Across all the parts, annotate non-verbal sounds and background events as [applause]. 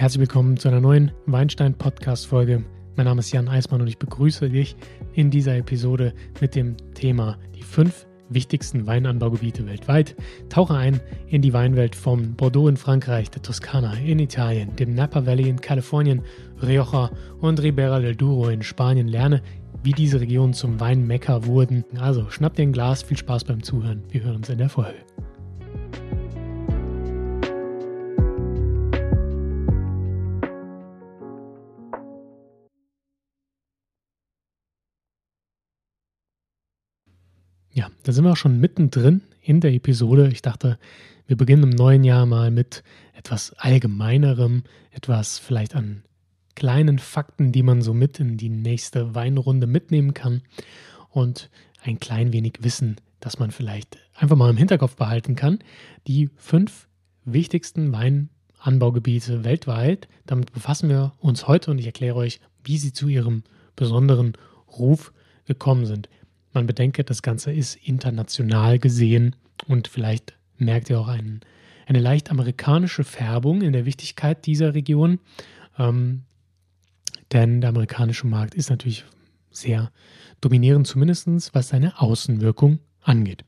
Herzlich willkommen zu einer neuen Weinstein-Podcast-Folge. Mein Name ist Jan Eismann und ich begrüße dich in dieser Episode mit dem Thema die fünf wichtigsten Weinanbaugebiete weltweit. Tauche ein in die Weinwelt vom Bordeaux in Frankreich, der Toskana in Italien, dem Napa Valley in Kalifornien, Rioja und Ribera del Douro in Spanien. Lerne, wie diese Regionen zum Weinmecker wurden. Also schnapp dir ein Glas, viel Spaß beim Zuhören. Wir hören uns in der Folge. Da sind wir auch schon mittendrin in der Episode. Ich dachte, wir beginnen im neuen Jahr mal mit etwas Allgemeinerem, etwas vielleicht an kleinen Fakten, die man so mit in die nächste Weinrunde mitnehmen kann und ein klein wenig Wissen, das man vielleicht einfach mal im Hinterkopf behalten kann. Die fünf wichtigsten Weinanbaugebiete weltweit. Damit befassen wir uns heute und ich erkläre euch, wie sie zu ihrem besonderen Ruf gekommen sind. Man bedenke, das Ganze ist international gesehen und vielleicht merkt ihr auch einen, eine leicht amerikanische Färbung in der Wichtigkeit dieser Region. Ähm, denn der amerikanische Markt ist natürlich sehr dominierend, zumindest was seine Außenwirkung angeht.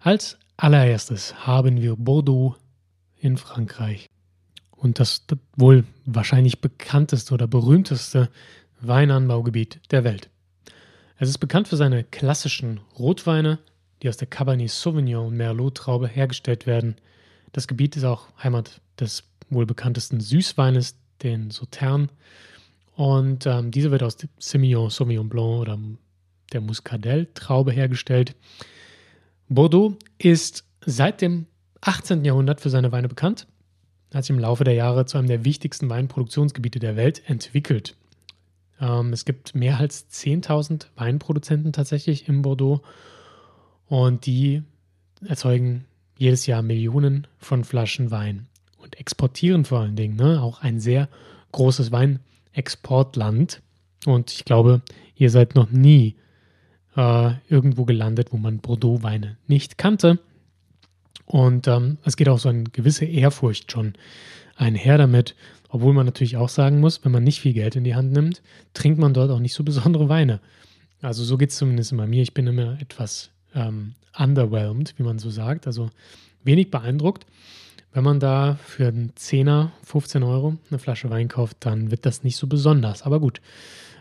Als allererstes haben wir Bordeaux in Frankreich. Und das wohl wahrscheinlich bekannteste oder berühmteste Weinanbaugebiet der Welt. Es ist bekannt für seine klassischen Rotweine, die aus der Cabernet Sauvignon und Merlot Traube hergestellt werden. Das Gebiet ist auch Heimat des wohl bekanntesten Süßweines, den Sautern. Und ähm, diese wird aus dem Semillon Sauvignon Blanc oder der Muscadelle Traube hergestellt. Bordeaux ist seit dem 18. Jahrhundert für seine Weine bekannt, hat sich im Laufe der Jahre zu einem der wichtigsten Weinproduktionsgebiete der Welt entwickelt. Ähm, es gibt mehr als 10.000 Weinproduzenten tatsächlich in Bordeaux und die erzeugen jedes Jahr Millionen von Flaschen Wein und exportieren vor allen Dingen ne? auch ein sehr großes Weinexportland. Und ich glaube, ihr seid noch nie äh, irgendwo gelandet, wo man Bordeaux-Weine nicht kannte. Und ähm, es geht auch so eine gewisse Ehrfurcht schon einher damit. Obwohl man natürlich auch sagen muss, wenn man nicht viel Geld in die Hand nimmt, trinkt man dort auch nicht so besondere Weine. Also so geht es zumindest bei mir. Ich bin immer etwas ähm, underwhelmed, wie man so sagt. Also wenig beeindruckt. Wenn man da für einen Zehner, 15 Euro eine Flasche Wein kauft, dann wird das nicht so besonders. Aber gut.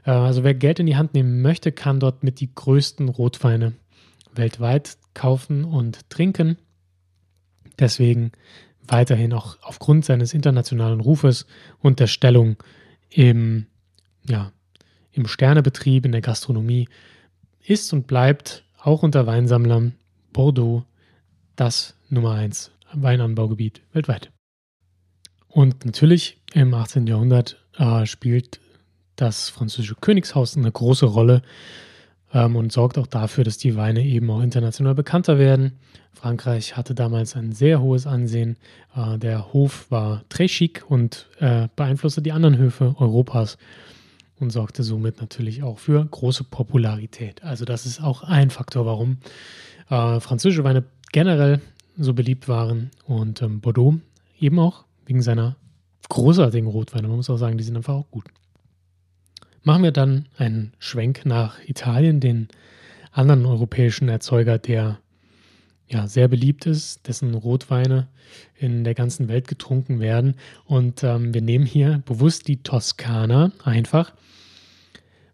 Äh, also wer Geld in die Hand nehmen möchte, kann dort mit die größten Rotweine weltweit kaufen und trinken. Deswegen weiterhin auch aufgrund seines internationalen Rufes und der Stellung im, ja, im Sternebetrieb, in der Gastronomie, ist und bleibt auch unter Weinsammlern Bordeaux das Nummer 1 Weinanbaugebiet weltweit. Und natürlich im 18. Jahrhundert äh, spielt das französische Königshaus eine große Rolle ähm, und sorgt auch dafür, dass die Weine eben auch international bekannter werden. Frankreich hatte damals ein sehr hohes Ansehen. Äh, der Hof war très chic und äh, beeinflusste die anderen Höfe Europas und sorgte somit natürlich auch für große Popularität. Also das ist auch ein Faktor, warum äh, französische Weine generell so beliebt waren und ähm, Bordeaux eben auch wegen seiner großartigen Rotweine. Man muss auch sagen, die sind einfach auch gut. Machen wir dann einen Schwenk nach Italien, den anderen europäischen Erzeuger, der ja sehr beliebt ist, dessen Rotweine in der ganzen Welt getrunken werden. Und ähm, wir nehmen hier bewusst die Toskana einfach,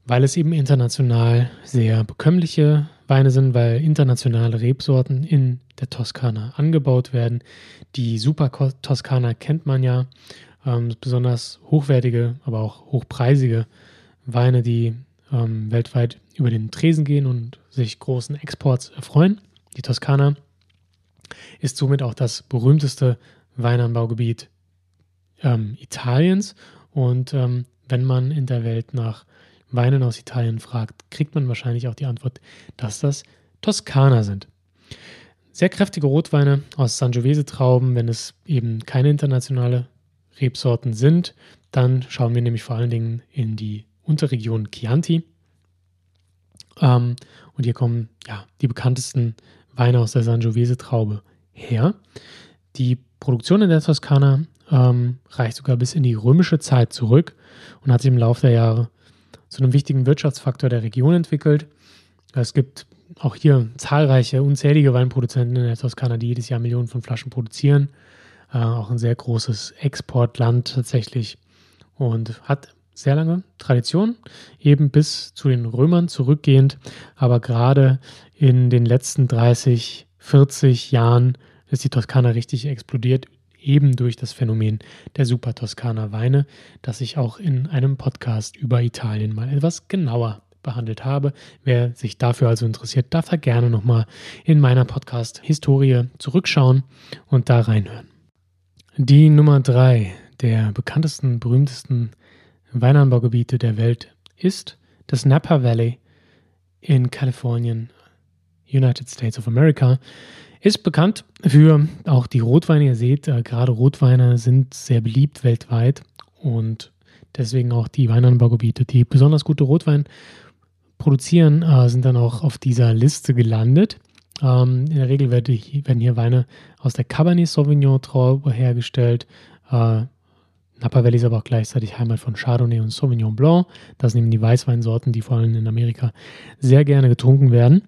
weil es eben international sehr bekömmliche Weine sind, weil internationale Rebsorten in der Toskana angebaut werden. Die Super Toskana kennt man ja, ähm, besonders hochwertige, aber auch hochpreisige Weine, die ähm, weltweit über den Tresen gehen und sich großen Exports erfreuen. Die Toskana ist somit auch das berühmteste Weinanbaugebiet ähm, Italiens. Und ähm, wenn man in der Welt nach Weinen aus Italien fragt, kriegt man wahrscheinlich auch die Antwort, dass das Toskana sind. Sehr kräftige Rotweine aus Sangiovese-Trauben, wenn es eben keine internationale Rebsorten sind, dann schauen wir nämlich vor allen Dingen in die Unterregion Chianti. Ähm, und hier kommen ja, die bekanntesten Weine aus der Sangiovese-Traube her. Die Produktion in der Toskana ähm, reicht sogar bis in die römische Zeit zurück und hat sich im Laufe der Jahre zu einem wichtigen Wirtschaftsfaktor der Region entwickelt. Es gibt auch hier zahlreiche, unzählige Weinproduzenten in der Toskana, die jedes Jahr Millionen von Flaschen produzieren. Äh, auch ein sehr großes Exportland tatsächlich und hat sehr lange Tradition, eben bis zu den Römern zurückgehend. Aber gerade in den letzten 30, 40 Jahren ist die Toskana richtig explodiert, eben durch das Phänomen der Super Toskana Weine, das ich auch in einem Podcast über Italien mal etwas genauer behandelt habe. Wer sich dafür also interessiert, darf da gerne nochmal in meiner Podcast-Historie zurückschauen und da reinhören. Die Nummer drei der bekanntesten, berühmtesten Weinanbaugebiete der Welt ist das Napa Valley in Kalifornien, United States of America. Ist bekannt für auch die Rotweine. Ihr seht, äh, gerade Rotweine sind sehr beliebt weltweit und deswegen auch die Weinanbaugebiete, die besonders gute Rotwein produzieren, äh, sind dann auch auf dieser Liste gelandet. Ähm, in der Regel werden hier Weine aus der Cabernet Sauvignon Traube hergestellt. Äh, Napa Valley ist aber auch gleichzeitig Heimat von Chardonnay und Sauvignon Blanc. Das sind eben die Weißweinsorten, die vor allem in Amerika sehr gerne getrunken werden.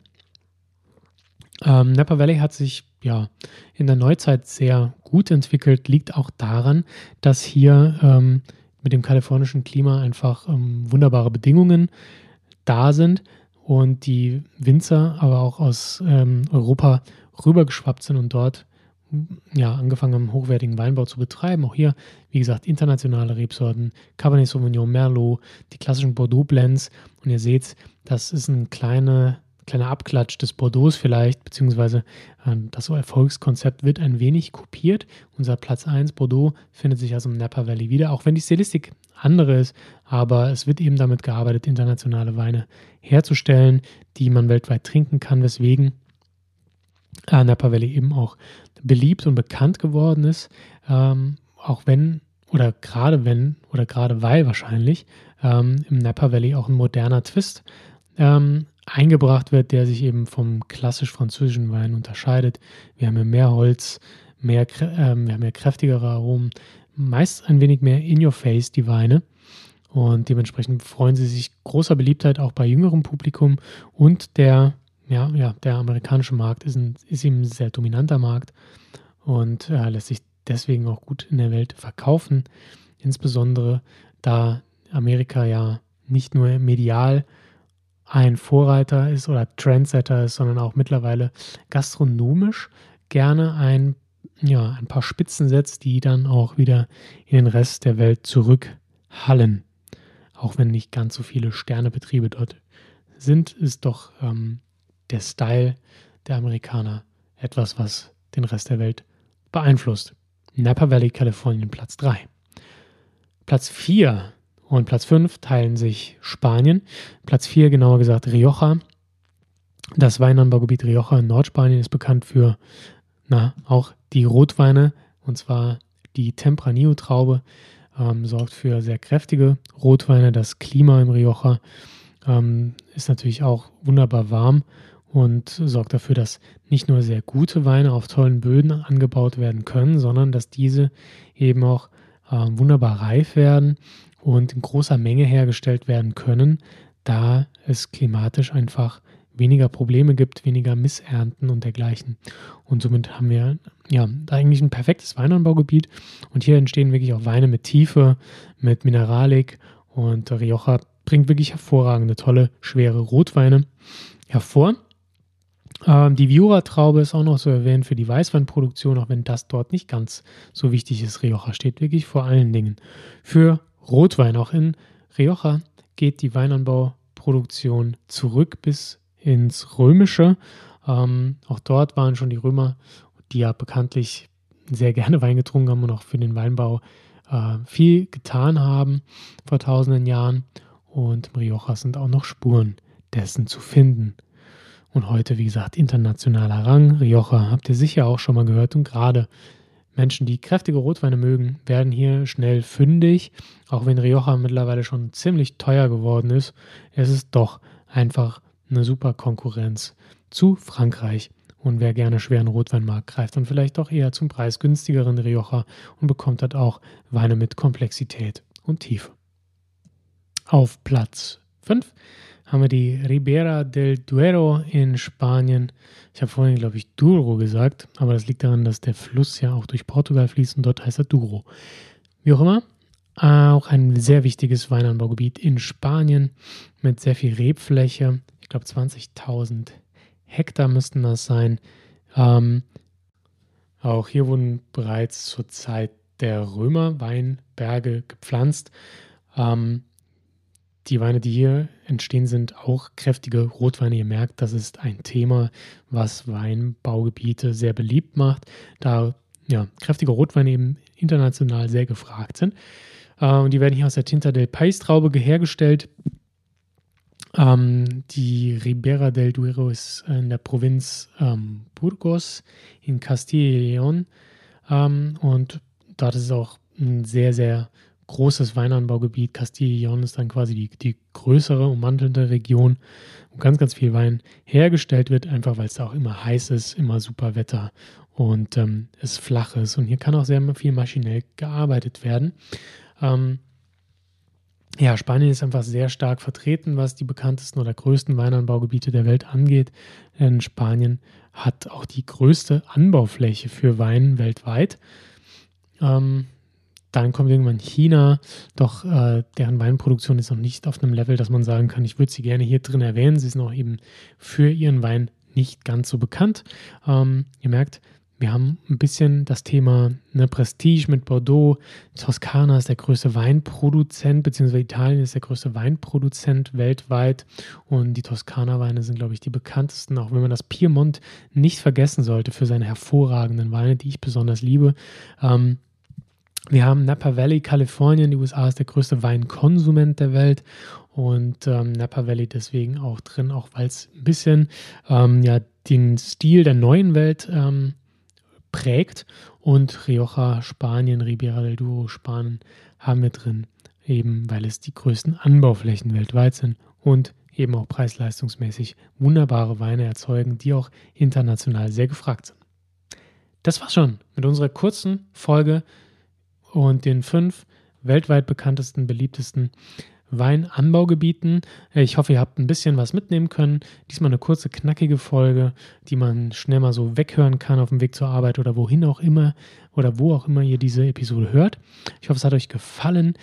Ähm, Napa Valley hat sich ja in der Neuzeit sehr gut entwickelt, liegt auch daran, dass hier ähm, mit dem kalifornischen Klima einfach ähm, wunderbare Bedingungen da sind und die Winzer aber auch aus ähm, Europa rübergeschwappt sind und dort ja, angefangen haben, hochwertigen Weinbau zu betreiben. Auch hier, wie gesagt, internationale Rebsorten, Cabernet Sauvignon, Merlot, die klassischen Bordeaux-Blends. Und ihr seht, das ist ein kleiner, kleiner Abklatsch des Bordeaux vielleicht, beziehungsweise äh, das Erfolgskonzept wird ein wenig kopiert. Unser Platz 1 Bordeaux findet sich also im Napa Valley wieder, auch wenn die Stilistik andere ist, aber es wird eben damit gearbeitet, internationale Weine herzustellen, die man weltweit trinken kann, weswegen äh, Napa Valley eben auch beliebt und bekannt geworden ist, ähm, auch wenn oder gerade wenn oder gerade weil wahrscheinlich ähm, im Napa Valley auch ein moderner Twist ähm, eingebracht wird, der sich eben vom klassisch französischen Wein unterscheidet. Wir haben hier mehr Holz, mehr, äh, wir haben mehr kräftigere Aromen, meist ein wenig mehr in your face, die Weine. Und dementsprechend freuen sie sich großer Beliebtheit auch bei jüngerem Publikum. Und der, ja, ja, der amerikanische Markt ist, ein, ist eben ein sehr dominanter Markt und äh, lässt sich deswegen auch gut in der Welt verkaufen. Insbesondere da Amerika ja nicht nur medial ein Vorreiter ist oder Trendsetter ist, sondern auch mittlerweile gastronomisch gerne ein ja, ein paar Spitzen setzt, die dann auch wieder in den Rest der Welt zurückhallen. Auch wenn nicht ganz so viele Sternebetriebe dort sind, ist doch ähm, der Style der Amerikaner etwas, was den Rest der Welt beeinflusst. Napa Valley, Kalifornien, Platz 3. Platz 4 und Platz 5 teilen sich Spanien. Platz 4, genauer gesagt, Rioja. Das Weinanbaugebiet Rioja in Nordspanien ist bekannt für na, auch die Rotweine, und zwar die Tempranillo-Traube, ähm, sorgt für sehr kräftige Rotweine. Das Klima im Rioja ähm, ist natürlich auch wunderbar warm und sorgt dafür, dass nicht nur sehr gute Weine auf tollen Böden angebaut werden können, sondern dass diese eben auch äh, wunderbar reif werden und in großer Menge hergestellt werden können, da es klimatisch einfach weniger Probleme gibt, weniger Missernten und dergleichen. Und somit haben wir ja eigentlich ein perfektes Weinanbaugebiet. Und hier entstehen wirklich auch Weine mit Tiefe, mit Mineralik. Und Rioja bringt wirklich hervorragende, tolle, schwere Rotweine hervor. Ähm, die Viura-Traube ist auch noch so erwähnt für die Weißweinproduktion, auch wenn das dort nicht ganz so wichtig ist. Rioja steht wirklich vor allen Dingen für Rotwein. Auch in Rioja geht die Weinanbauproduktion zurück bis ins Römische. Ähm, auch dort waren schon die Römer, die ja bekanntlich sehr gerne [laughs] Wein getrunken haben und auch für den Weinbau äh, viel getan haben vor tausenden Jahren. Und im Rioja sind auch noch Spuren dessen zu finden. Und heute, wie gesagt, internationaler Rang. Rioja habt ihr sicher auch schon mal gehört. Und gerade Menschen, die kräftige Rotweine mögen, werden hier schnell fündig. Auch wenn Rioja mittlerweile schon ziemlich teuer geworden ist, es ist doch einfach eine super Konkurrenz zu Frankreich Und wer gerne schweren Rotwein mag, greift dann vielleicht doch eher zum preisgünstigeren Rioja und bekommt dort auch Weine mit Komplexität und Tiefe. Auf Platz 5 haben wir die Ribera del Duero in Spanien. Ich habe vorhin, glaube ich, Douro gesagt, aber das liegt daran, dass der Fluss ja auch durch Portugal fließt und dort heißt er Douro. Wie auch immer, auch ein sehr wichtiges Weinanbaugebiet in Spanien mit sehr viel Rebfläche. Ich glaube, 20.000 Hektar müssten das sein. Ähm, auch hier wurden bereits zur Zeit der Römer Weinberge gepflanzt. Ähm, die Weine, die hier entstehen, sind auch kräftige Rotweine. Ihr merkt, das ist ein Thema, was Weinbaugebiete sehr beliebt macht, da ja, kräftige Rotweine eben international sehr gefragt sind. Äh, und die werden hier aus der Tinta del Pais Traube hergestellt. Ähm, die Ribera del Duero ist in der Provinz ähm, Burgos in Castilla y León. Ähm, und dort ist es auch ein sehr, sehr großes Weinanbaugebiet. Castilla-León ist dann quasi die, die größere, ummantelte Region, wo ganz, ganz viel Wein hergestellt wird, einfach weil es da auch immer heiß ist, immer super Wetter und ähm, es flach ist. Und hier kann auch sehr viel maschinell gearbeitet werden. Ähm, ja, Spanien ist einfach sehr stark vertreten, was die bekanntesten oder größten Weinanbaugebiete der Welt angeht. Denn Spanien hat auch die größte Anbaufläche für Wein weltweit. Ähm, dann kommt irgendwann China, doch äh, deren Weinproduktion ist noch nicht auf einem Level, dass man sagen kann, ich würde sie gerne hier drin erwähnen. Sie sind auch eben für ihren Wein nicht ganz so bekannt. Ähm, ihr merkt, wir haben ein bisschen das Thema ne, Prestige mit Bordeaux. Toskana ist der größte Weinproduzent, beziehungsweise Italien ist der größte Weinproduzent weltweit. Und die Toskana-Weine sind, glaube ich, die bekanntesten, auch wenn man das Piemont nicht vergessen sollte für seine hervorragenden Weine, die ich besonders liebe. Ähm, wir haben Napa Valley, Kalifornien. Die USA ist der größte Weinkonsument der Welt. Und ähm, Napa Valley deswegen auch drin, auch weil es ein bisschen ähm, ja, den Stil der neuen Welt ähm, prägt. Und Rioja, Spanien, Ribera del Duero, Spanien haben wir drin, eben weil es die größten Anbauflächen weltweit sind und eben auch preis-leistungsmäßig wunderbare Weine erzeugen, die auch international sehr gefragt sind. Das war's schon mit unserer kurzen Folge und den fünf weltweit bekanntesten, beliebtesten Weinanbaugebieten. Ich hoffe, ihr habt ein bisschen was mitnehmen können. Diesmal eine kurze, knackige Folge, die man schnell mal so weghören kann auf dem Weg zur Arbeit oder wohin auch immer oder wo auch immer ihr diese Episode hört. Ich hoffe, es hat euch gefallen.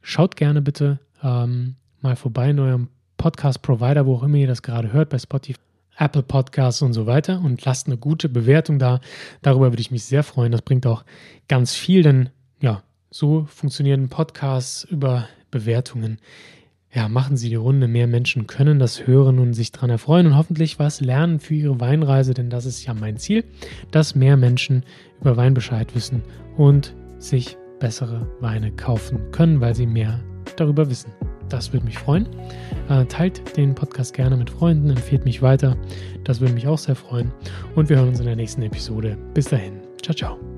Schaut gerne bitte ähm, mal vorbei in eurem Podcast-Provider, wo auch immer ihr das gerade hört, bei Spotify. Apple Podcasts und so weiter und lasst eine gute Bewertung da. Darüber würde ich mich sehr freuen. Das bringt auch ganz viel, denn so funktionieren Podcasts über Bewertungen. Ja, machen Sie die Runde. Mehr Menschen können das hören und sich daran erfreuen und hoffentlich was lernen für ihre Weinreise, denn das ist ja mein Ziel, dass mehr Menschen über Wein Bescheid wissen und sich bessere Weine kaufen können, weil sie mehr darüber wissen. Das würde mich freuen. Äh, teilt den Podcast gerne mit Freunden, empfiehlt mich weiter. Das würde mich auch sehr freuen. Und wir hören uns in der nächsten Episode. Bis dahin. Ciao, ciao.